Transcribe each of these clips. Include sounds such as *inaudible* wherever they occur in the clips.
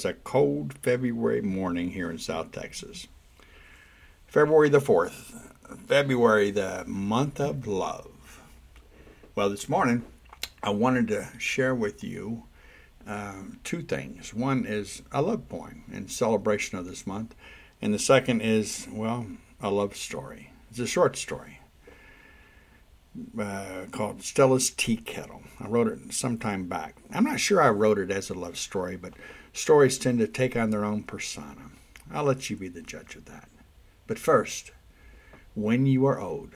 it's a cold February morning here in South Texas. February the 4th, February, the month of love. Well, this morning I wanted to share with you uh, two things. One is a love poem in celebration of this month, and the second is, well, a love story. It's a short story uh, called Stella's Tea Kettle. I wrote it some time back. I'm not sure I wrote it as a love story, but stories tend to take on their own persona. I'll let you be the judge of that. But first, When You Are Old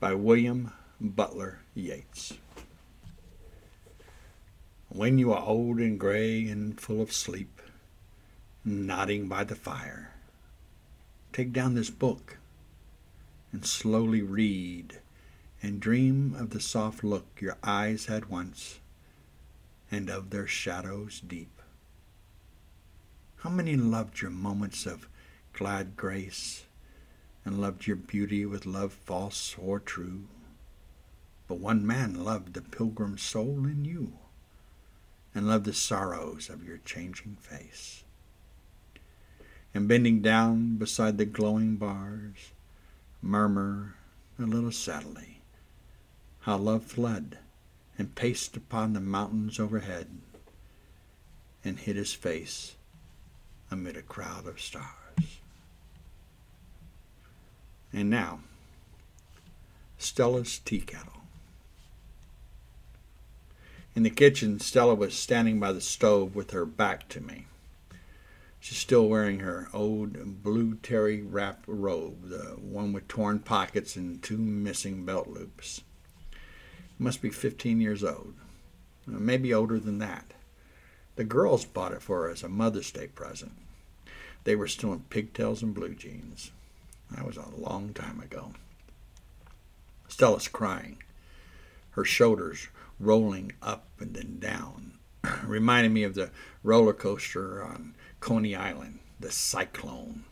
by William Butler Yeats. When you are old and gray and full of sleep, nodding by the fire, take down this book and slowly read and dream of the soft look your eyes had once and of their shadows deep. How many loved your moments of glad grace and loved your beauty with love false or true? But one man loved the pilgrim soul in you and loved the sorrows of your changing face. And bending down beside the glowing bars, murmur a little sadly how love fled and paced upon the mountains overhead and hid his face amid a crowd of stars. And now, Stella's tea kettle. In the kitchen, Stella was standing by the stove with her back to me. She's still wearing her old blue terry wrap robe, the one with torn pockets and two missing belt loops must be 15 years old, maybe older than that. The girls bought it for her as a Mother's Day present. They were still in pigtails and blue jeans. That was a long time ago. Stella's crying, her shoulders rolling up and then down, *clears throat* reminding me of the roller coaster on Coney Island, the Cyclone.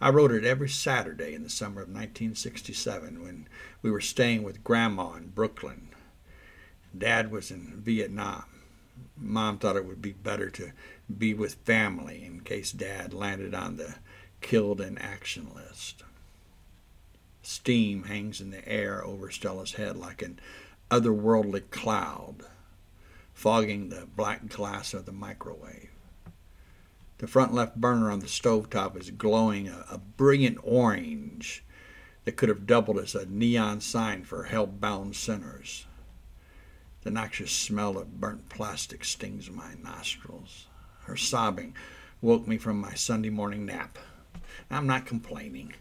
I rode it every Saturday in the summer of 1967 when we were staying with Grandma in Brooklyn. Dad was in Vietnam. Mom thought it would be better to be with family in case Dad landed on the killed in action list. Steam hangs in the air over Stella's head like an otherworldly cloud, fogging the black glass of the microwave. The front left burner on the stovetop is glowing a, a brilliant orange that could have doubled as a neon sign for hell-bound sinners. The noxious smell of burnt plastic stings my nostrils. Her sobbing woke me from my Sunday morning nap. I'm not complaining.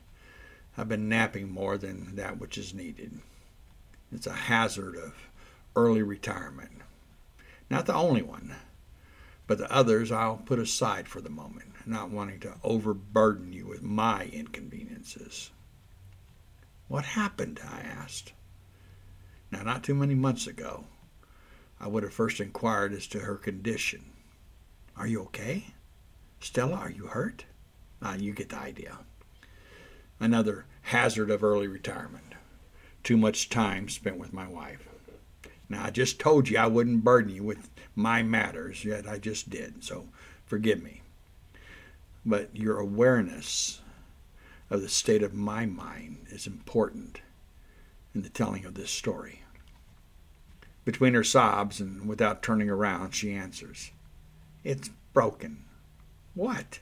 I've been napping more than that which is needed. It's a hazard of early retirement. Not the only one. But the others I'll put aside for the moment, not wanting to overburden you with my inconveniences. What happened? I asked. Now, not too many months ago, I would have first inquired as to her condition. Are you okay? Stella, are you hurt? Ah, you get the idea. Another hazard of early retirement. Too much time spent with my wife. Now, I just told you I wouldn't burden you with my matters, yet I just did, so forgive me. But your awareness of the state of my mind is important in the telling of this story. Between her sobs and without turning around, she answers, It's broken. What?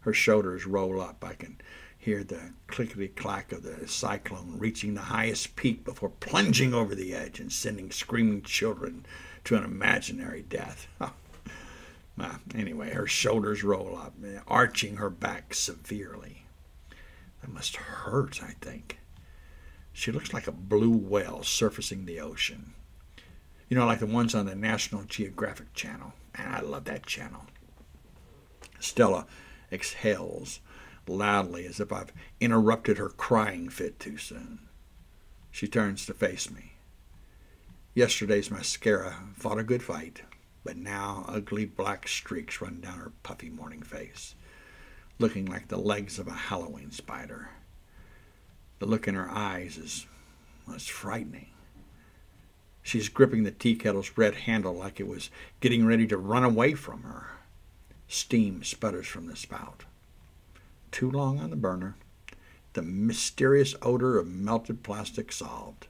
Her shoulders roll up. I can hear the clickety clack of the cyclone reaching the highest peak before plunging over the edge and sending screaming children to an imaginary death. well, *laughs* ah, anyway, her shoulders roll up, arching her back severely. That must hurt, I think. She looks like a blue whale surfacing the ocean. You know, like the ones on the National Geographic Channel. And I love that channel. Stella exhales loudly as if I've interrupted her crying fit too soon. She turns to face me. Yesterday's mascara fought a good fight, but now ugly black streaks run down her puffy morning face, looking like the legs of a Halloween spider. The look in her eyes is was frightening. She's gripping the tea kettle's red handle like it was getting ready to run away from her. Steam sputters from the spout. Too long on the burner. The mysterious odor of melted plastic solved.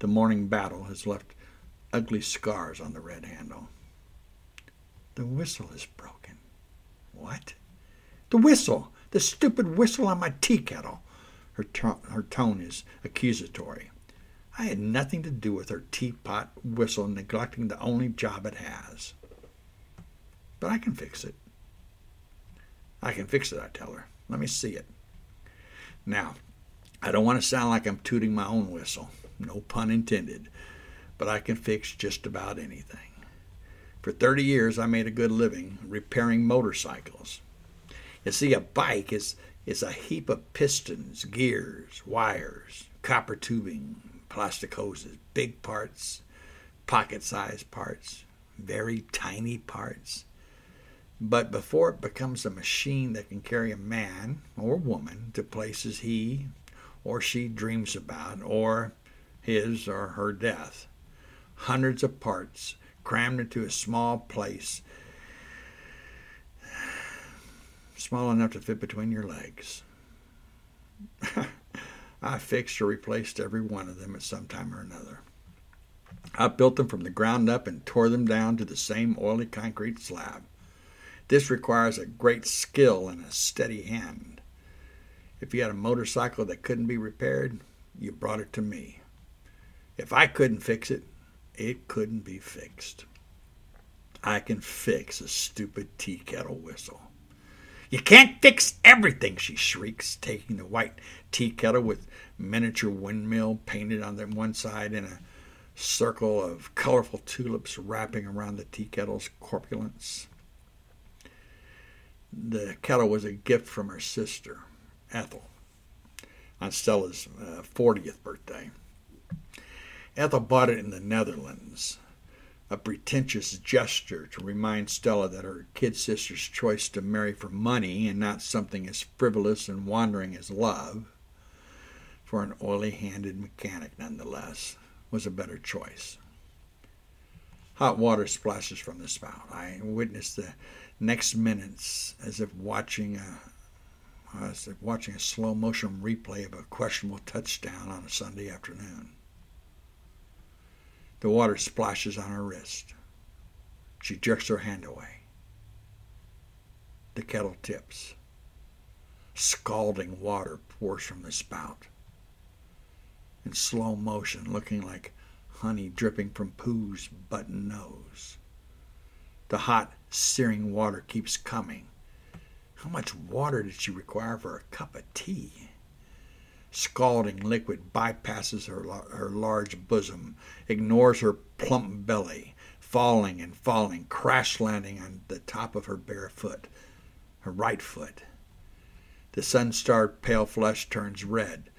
The morning battle has left ugly scars on the red handle. The whistle is broken. What? The whistle! The stupid whistle on my tea kettle! Her, her tone is accusatory. I had nothing to do with her teapot whistle neglecting the only job it has. But I can fix it. I can fix it, I tell her. Let me see it. Now, I don't want to sound like I'm tooting my own whistle. No pun intended. But I can fix just about anything. For 30 years, I made a good living repairing motorcycles. You see, a bike is, is a heap of pistons, gears, wires, copper tubing, plastic hoses, big parts, pocket sized parts, very tiny parts. But before it becomes a machine that can carry a man or woman to places he or she dreams about, or his or her death, hundreds of parts crammed into a small place, small enough to fit between your legs. *laughs* I fixed or replaced every one of them at some time or another. I built them from the ground up and tore them down to the same oily concrete slab. This requires a great skill and a steady hand. If you had a motorcycle that couldn't be repaired, you brought it to me. If I couldn't fix it, it couldn't be fixed. I can fix a stupid tea kettle whistle. You can't fix everything, she shrieks, taking the white tea kettle with miniature windmill painted on the one side and a circle of colorful tulips wrapping around the tea kettle's corpulence. The kettle was a gift from her sister, Ethel, on Stella's uh, 40th birthday. Ethel bought it in the Netherlands, a pretentious gesture to remind Stella that her kid sister's choice to marry for money and not something as frivolous and wandering as love, for an oily handed mechanic nonetheless, was a better choice. Hot water splashes from the spout. I witnessed the next minutes as if watching a as if watching a slow motion replay of a questionable touchdown on a Sunday afternoon. The water splashes on her wrist. She jerks her hand away. The kettle tips. Scalding water pours from the spout. In slow motion, looking like honey dripping from Pooh's button nose. The hot, searing water keeps coming. How much water did she require for a cup of tea? Scalding liquid bypasses her, her large bosom, ignores her plump belly, falling and falling, crash landing on the top of her bare foot, her right foot. The sun starred pale flesh turns red.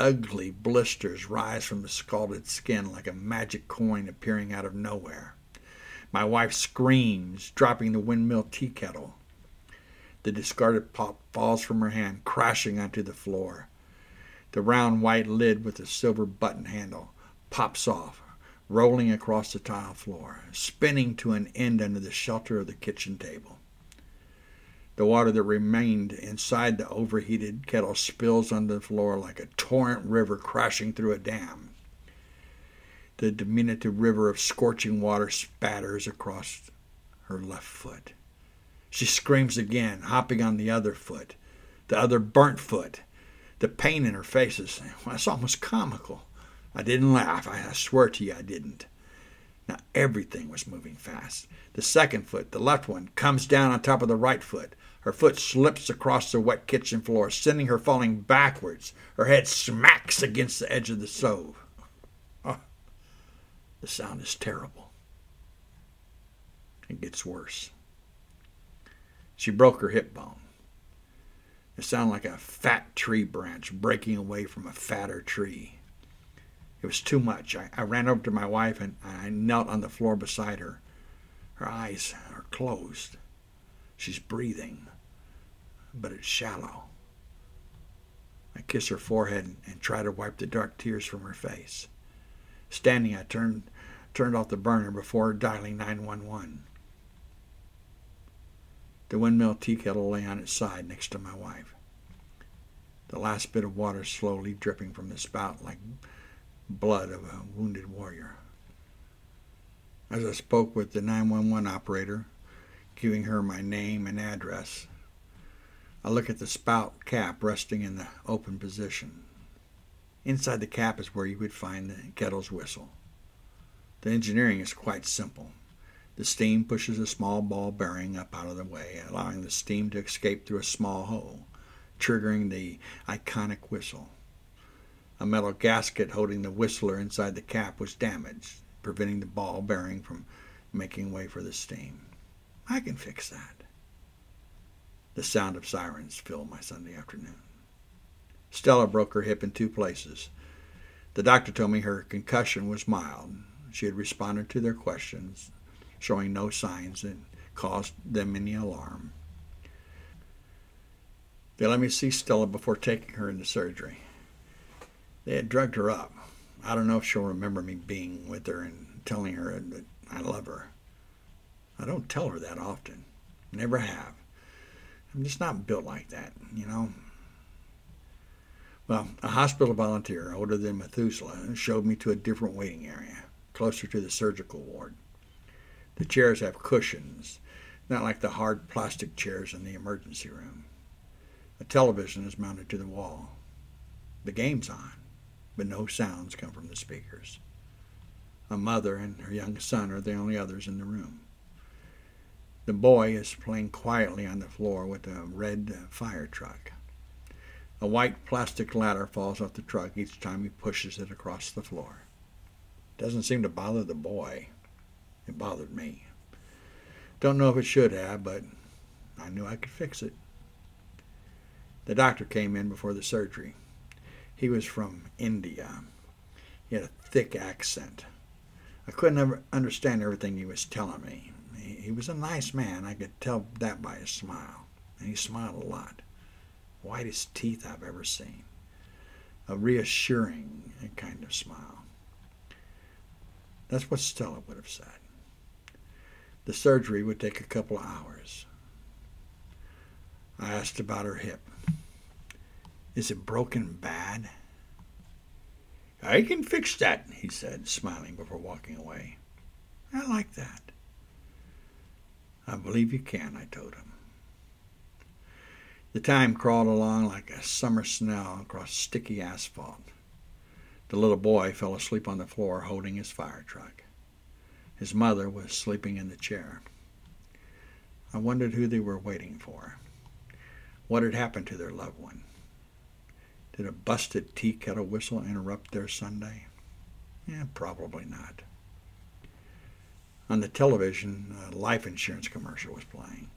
Ugly blisters rise from the scalded skin like a magic coin appearing out of nowhere. My wife screams, dropping the windmill tea kettle. The discarded pot falls from her hand, crashing onto the floor. The round white lid with the silver button handle pops off, rolling across the tile floor, spinning to an end under the shelter of the kitchen table. The water that remained inside the overheated kettle spills onto the floor like a torrent river crashing through a dam. The diminutive river of scorching water spatters across her left foot. She screams again, hopping on the other foot, the other burnt foot, the pain in her face is—it's almost comical. I didn't laugh. I, swear to you, I didn't. Now everything was moving fast. The second foot, the left one, comes down on top of the right foot. Her foot slips across the wet kitchen floor, sending her falling backwards. Her head smacks against the edge of the stove. Oh, the sound is terrible. It gets worse. She broke her hip bone. It sounded like a fat tree branch breaking away from a fatter tree. It was too much. I, I ran over to my wife and I knelt on the floor beside her. Her eyes are closed. She's breathing, but it's shallow. I kiss her forehead and try to wipe the dark tears from her face. Standing, I turned, turned off the burner before dialing 911. The windmill tea kettle lay on its side next to my wife. The last bit of water slowly dripping from the spout like blood of a wounded warrior. As I spoke with the 911 operator, giving her my name and address, I look at the spout cap resting in the open position. Inside the cap is where you would find the kettle's whistle. The engineering is quite simple. The steam pushes a small ball bearing up out of the way, allowing the steam to escape through a small hole, triggering the iconic whistle. A metal gasket holding the whistler inside the cap was damaged, preventing the ball bearing from making way for the steam. I can fix that. The sound of sirens filled my Sunday afternoon. Stella broke her hip in two places. The doctor told me her concussion was mild. She had responded to their questions, showing no signs that caused them any alarm. They let me see Stella before taking her into surgery. They had drugged her up. I don't know if she'll remember me being with her and telling her that I love her. I don't tell her that often. Never have. I'm just not built like that, you know. Well, a hospital volunteer, older than Methuselah, showed me to a different waiting area, closer to the surgical ward. The chairs have cushions, not like the hard plastic chairs in the emergency room. A television is mounted to the wall. The game's on, but no sounds come from the speakers. A mother and her young son are the only others in the room. The boy is playing quietly on the floor with a red fire truck. A white plastic ladder falls off the truck each time he pushes it across the floor. It Doesn't seem to bother the boy. It bothered me. Don't know if it should have, but I knew I could fix it. The doctor came in before the surgery. He was from India. He had a thick accent. I couldn't understand everything he was telling me. He, he was a nice man. I could tell that by his smile. And he smiled a lot whitest teeth I've ever seen. A reassuring kind of smile. That's what Stella would have said. The surgery would take a couple of hours. I asked about her hip. Is it broken bad? I can fix that, he said, smiling before walking away. I like that. I believe you can, I told him. The time crawled along like a summer snow across sticky asphalt. The little boy fell asleep on the floor holding his fire truck. His mother was sleeping in the chair. I wondered who they were waiting for. What had happened to their loved one? Did a busted tea kettle whistle interrupt their Sunday? Yeah, probably not. On the television, a life insurance commercial was playing.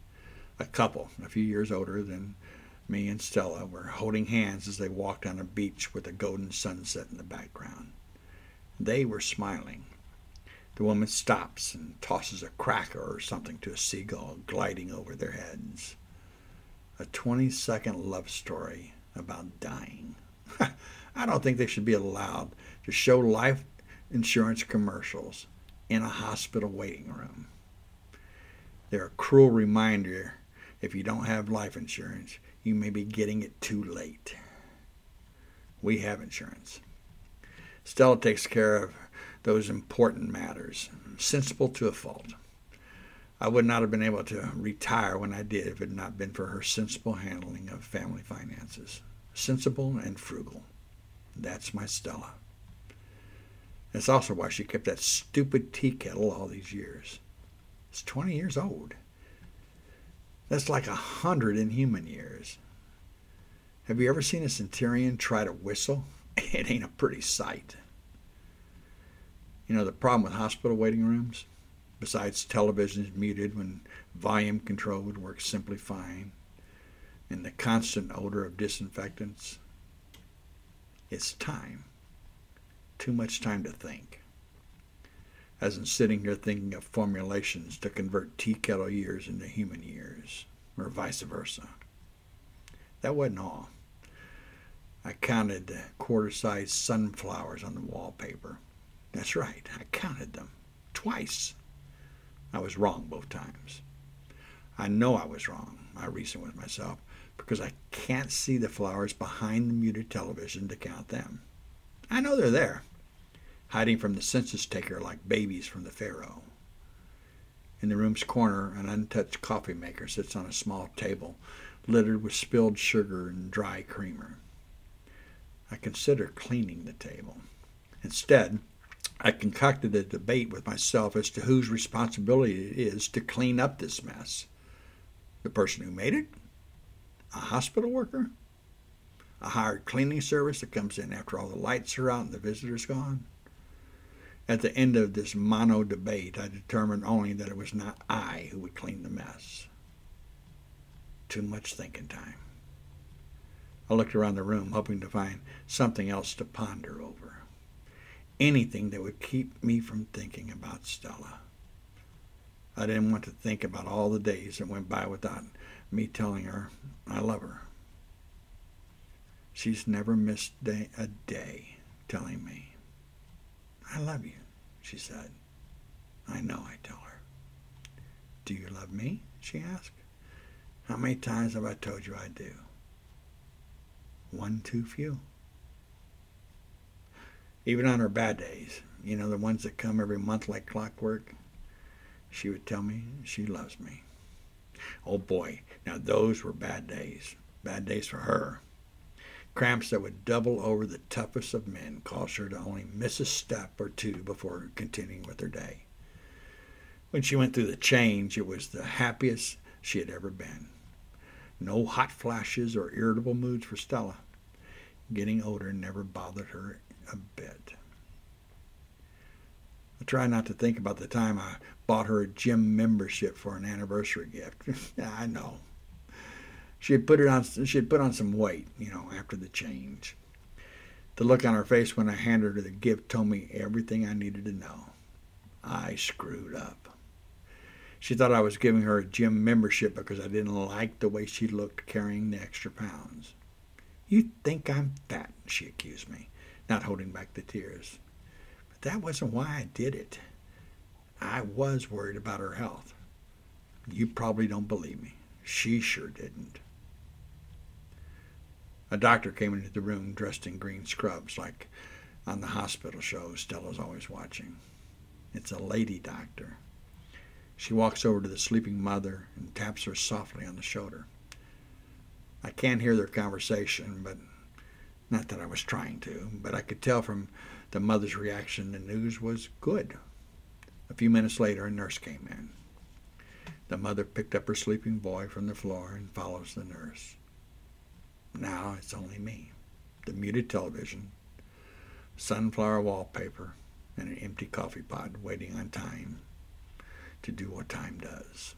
A couple, a few years older than me and Stella were holding hands as they walked on a beach with a golden sunset in the background. They were smiling. The woman stops and tosses a cracker or something to a seagull gliding over their heads. A 20 second love story about dying. *laughs* I don't think they should be allowed to show life insurance commercials in a hospital waiting room. They're a cruel reminder if you don't have life insurance, you may be getting it too late. We have insurance. Stella takes care of those important matters, sensible to a fault. I would not have been able to retire when I did if it had not been for her sensible handling of family finances. Sensible and frugal. That's my Stella. That's also why she kept that stupid tea kettle all these years. It's 20 years old. That's like a hundred in human years. Have you ever seen a centurion try to whistle? *laughs* It ain't a pretty sight. You know, the problem with hospital waiting rooms, besides televisions muted when volume control would work simply fine, and the constant odor of disinfectants, it's time. Too much time to think. As in sitting here thinking of formulations to convert tea kettle years into human years, or vice versa. That wasn't all. I counted the quarter sized sunflowers on the wallpaper. That's right, I counted them. Twice. I was wrong both times. I know I was wrong, I reasoned with myself, because I can't see the flowers behind the muted television to count them. I know they're there, hiding from the census taker like babies from the Pharaoh. In the room's corner, an untouched coffee maker sits on a small table, littered with spilled sugar and dry creamer. I consider cleaning the table. Instead, I concocted a debate with myself as to whose responsibility it is to clean up this mess. The person who made it? A hospital worker? A hired cleaning service that comes in after all the lights are out and the visitors gone? At the end of this mono debate, I determined only that it was not I who would clean the mess. Too much thinking time. I looked around the room, hoping to find something else to ponder over. Anything that would keep me from thinking about Stella. I didn't want to think about all the days that went by without me telling her I love her. She's never missed a day telling me. I love you, she said. I know, I tell her. Do you love me? she asked. How many times have I told you I do? One too few. Even on her bad days, you know, the ones that come every month like clockwork, she would tell me she loves me. Oh boy, now those were bad days. Bad days for her. Cramps that would double over the toughest of men caused her to only miss a step or two before continuing with her day. When she went through the change, it was the happiest she had ever been. No hot flashes or irritable moods for Stella. Getting older never bothered her a bit. I try not to think about the time I bought her a gym membership for an anniversary gift. *laughs* I know, she had put it on. She had put on some weight, you know, after the change. The look on her face when I handed her the gift told me everything I needed to know. I screwed up. She thought I was giving her a gym membership because I didn't like the way she looked carrying the extra pounds. You think I'm fat, she accused me, not holding back the tears. That wasn't why I did it. I was worried about her health. You probably don't believe me. She sure didn't. A doctor came into the room dressed in green scrubs, like on the hospital shows Stella's always watching. It's a lady doctor. She walks over to the sleeping mother and taps her softly on the shoulder. I can't hear their conversation, but not that I was trying to, but I could tell from the mother's reaction to the news was good. A few minutes later, a nurse came in. The mother picked up her sleeping boy from the floor and follows the nurse. Now it's only me, the muted television, sunflower wallpaper, and an empty coffee pot waiting on time to do what time does.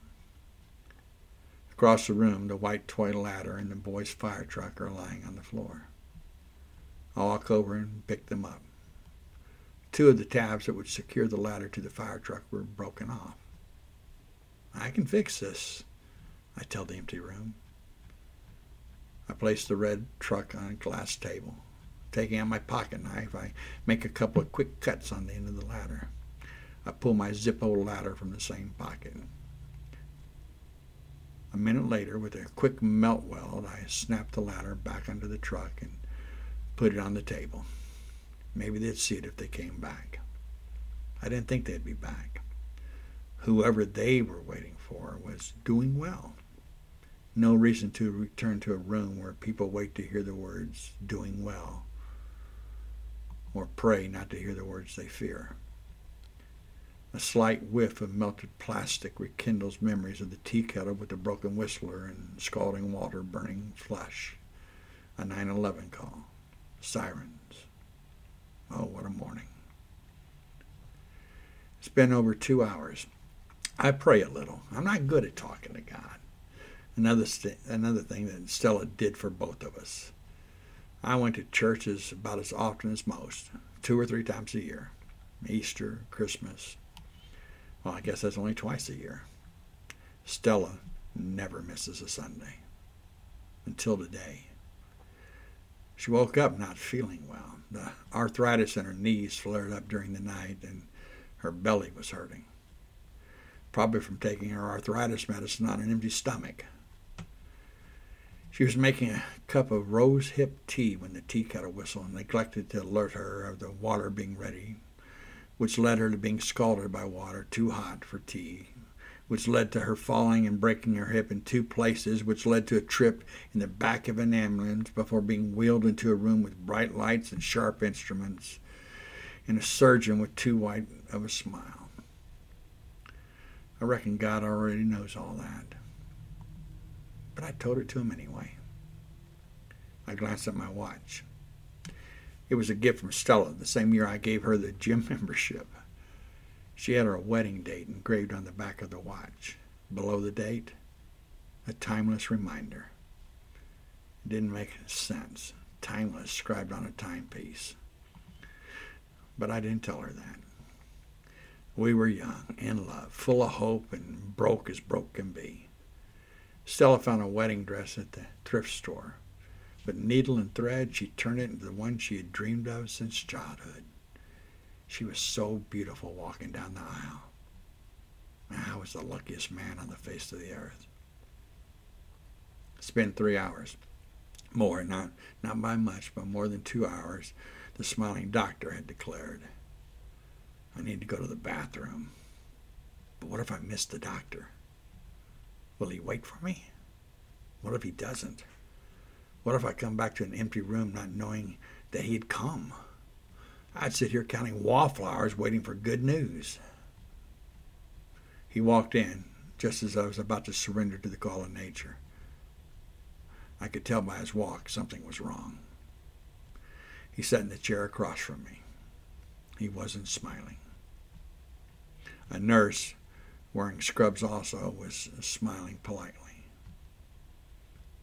Across the room, the white toy ladder and the boy's fire truck are lying on the floor. I walk over and pick them up. Two of the tabs that would secure the ladder to the fire truck were broken off. I can fix this, I tell the empty room. I place the red truck on a glass table. Taking out my pocket knife, I make a couple of quick cuts on the end of the ladder. I pull my Zippo ladder from the same pocket. A minute later, with a quick melt weld, I snap the ladder back onto the truck and put it on the table. Maybe they'd see it if they came back. I didn't think they'd be back. Whoever they were waiting for was doing well no reason to return to a room where people wait to hear the words doing well or pray not to hear the words they fear. A slight whiff of melted plastic rekindles memories of the tea kettle with the broken whistler and scalding water burning flesh. A 911 call. Sirens. Oh, what a morning. It's been over two hours. I pray a little. I'm not good at talking to God another st- another thing that Stella did for both of us. I went to churches about as often as most, two or three times a year. Easter, Christmas. Well, I guess that's only twice a year. Stella never misses a Sunday. Until today. She woke up not feeling well. The arthritis in her knees flared up during the night and her belly was hurting. probably from taking her arthritis medicine on an empty stomach. She was making a cup of rose hip tea when the tea kettle whistled and neglected to alert her of the water being ready, which led her to being scalded by water too hot for tea, which led to her falling and breaking her hip in two places, which led to a trip in the back of an ambulance before being wheeled into a room with bright lights and sharp instruments, and a surgeon with too white of a smile. I reckon God already knows all that but I told it to him anyway. I glanced at my watch. It was a gift from Stella the same year I gave her the gym *laughs* membership. She had her wedding date engraved on the back of the watch. Below the date, a timeless reminder. It didn't make sense. Timeless scribed on a timepiece. But I didn't tell her that. We were young, in love, full of hope, and broke as broke can be. Stella found a wedding dress at the thrift store. With needle and thread, she turned it into the one she had dreamed of since childhood. She was so beautiful walking down the aisle. I was the luckiest man on the face of the earth. Spent three hours. More, not, not by much, but more than two hours, the smiling doctor had declared. I need to go to the bathroom. But what if I miss the doctor? Will he wait for me? What if he doesn't? What if I come back to an empty room not knowing that he had come? I'd sit here counting wallflowers waiting for good news. He walked in just as I was about to surrender to the call of nature. I could tell by his walk something was wrong. He sat in the chair across from me. He wasn't smiling. A nurse wearing scrubs also, was smiling politely.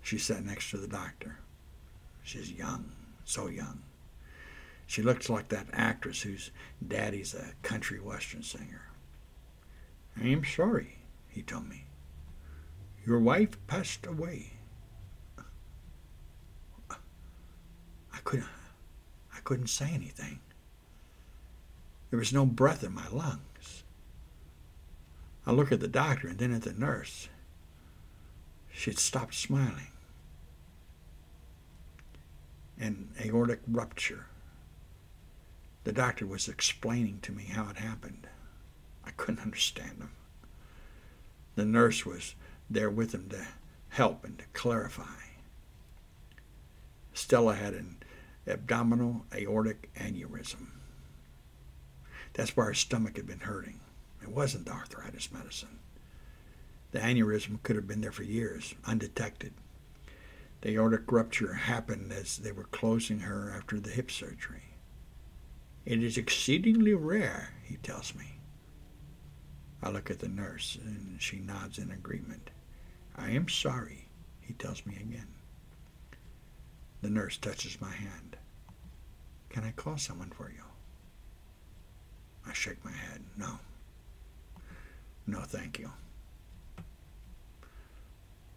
She sat next to the doctor. She's young, so young. She looks like that actress whose daddy's a country western singer. I am sorry, he told me. Your wife passed away. I couldn't I couldn't say anything. There was no breath in my lungs. I looked at the doctor and then at the nurse. She had stopped smiling. An aortic rupture. The doctor was explaining to me how it happened. I couldn't understand him. The nurse was there with him to help and to clarify. Stella had an abdominal aortic aneurysm. That's where her stomach had been hurting. It wasn't the arthritis medicine. The aneurysm could have been there for years, undetected. The aortic rupture happened as they were closing her after the hip surgery. It is exceedingly rare, he tells me. I look at the nurse, and she nods in agreement. I am sorry, he tells me again. The nurse touches my hand. Can I call someone for you? I shake my head. No. No, thank you.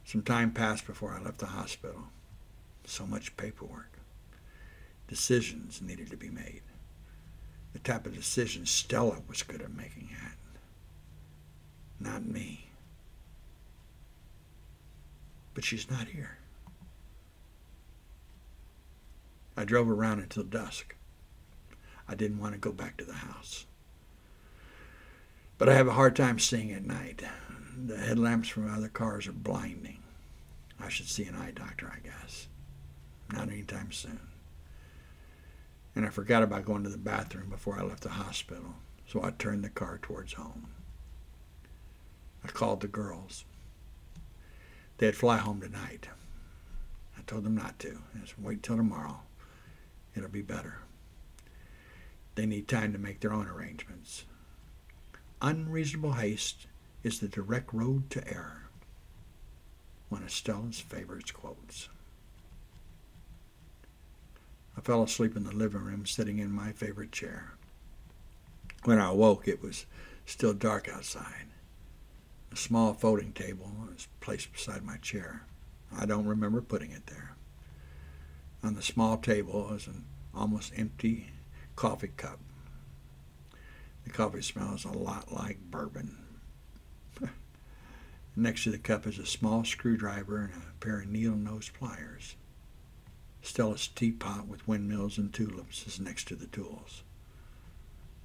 Some time passed before I left the hospital. So much paperwork. Decisions needed to be made. The type of decisions Stella was good at making at. Not me. But she's not here. I drove around until dusk. I didn't want to go back to the house. But I have a hard time seeing at night. The headlamps from other cars are blinding. I should see an eye doctor, I guess. Not anytime soon. And I forgot about going to the bathroom before I left the hospital, so I turned the car towards home. I called the girls. They'd fly home tonight. I told them not to. I said, wait till tomorrow. It'll be better. They need time to make their own arrangements unreasonable haste is the direct road to error. One of Stella's favorite quotes. I fell asleep in the living room, sitting in my favorite chair. When I awoke, it was still dark outside. A small folding table was placed beside my chair. I don't remember putting it there. On the small table was an almost empty coffee cup the coffee smells a lot like bourbon. *laughs* Next to the cup is a small screwdriver and a pair of needle-nose pliers. Stella's teapot with windmills and tulips is next to the tools.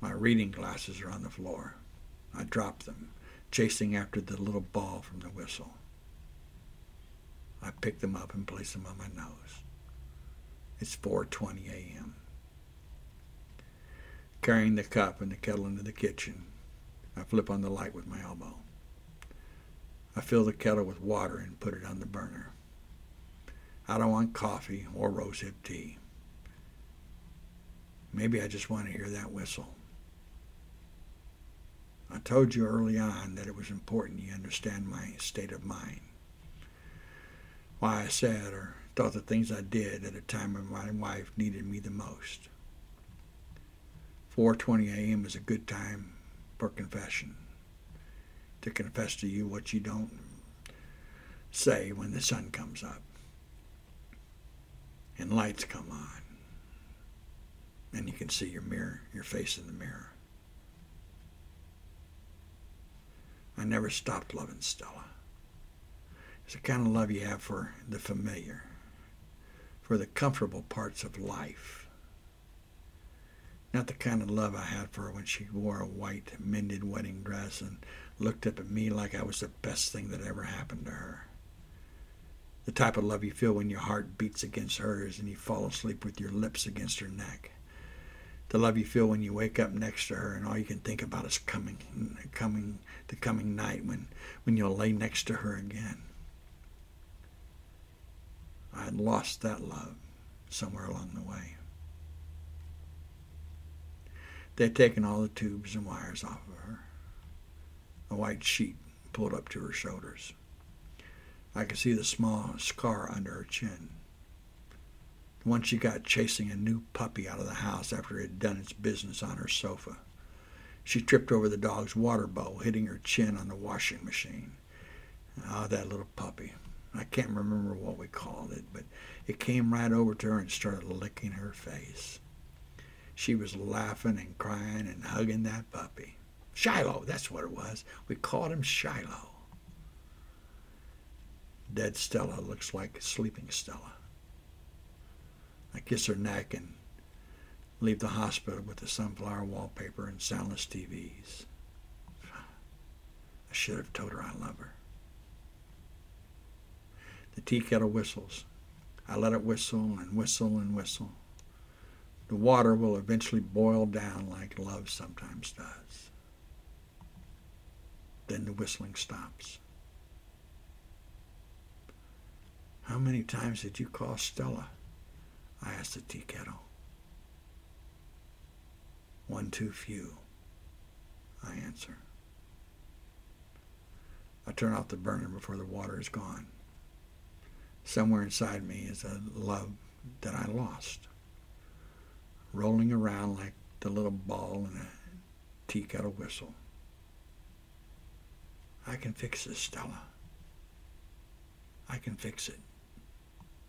My reading glasses are on the floor. I drop them, chasing after the little ball from the whistle. I pick them up and place them on my nose. It's 4:20 a.m. Carrying the cup and the kettle into the kitchen, I flip on the light with my elbow. I fill the kettle with water and put it on the burner. I don't want coffee or rosehip tea. Maybe I just want to hear that whistle. I told you early on that it was important you understand my state of mind. Why I said or thought the things I did at a time when my wife needed me the most. 4:20 a.m. is a good time for confession. To confess to you what you don't say when the sun comes up and lights come on and you can see your mirror, your face in the mirror. I never stopped loving Stella. It's the kind of love you have for the familiar, for the comfortable parts of life. Not the kind of love I had for her when she wore a white mended wedding dress and looked up at me like I was the best thing that ever happened to her. The type of love you feel when your heart beats against hers and you fall asleep with your lips against her neck. The love you feel when you wake up next to her and all you can think about is coming, coming, the coming night when, when you'll lay next to her again. I had lost that love somewhere along the way. They had taken all the tubes and wires off of her. A white sheet pulled up to her shoulders. I could see the small scar under her chin. The one she got chasing a new puppy out of the house after it had done its business on her sofa. She tripped over the dog's water bowl, hitting her chin on the washing machine. Ah, oh, that little puppy. I can't remember what we called it, but it came right over to her and started licking her face. She was laughing and crying and hugging that puppy. Shiloh, that's what it was. We called him Shiloh. Dead Stella looks like sleeping Stella. I kiss her neck and leave the hospital with the sunflower wallpaper and soundless TVs. *sighs* I should have told her I love her. The tea kettle whistles. I let it whistle and whistle and whistle. The water will eventually boil down like love sometimes does. Then the whistling stops. How many times did you call Stella? I asked the tea kettle. One too few, I answer. I turn off the burner before the water is gone. Somewhere inside me is a love that I lost, rolling around like the little ball in a tea kettle whistle. I can fix this, Stella. I can fix it.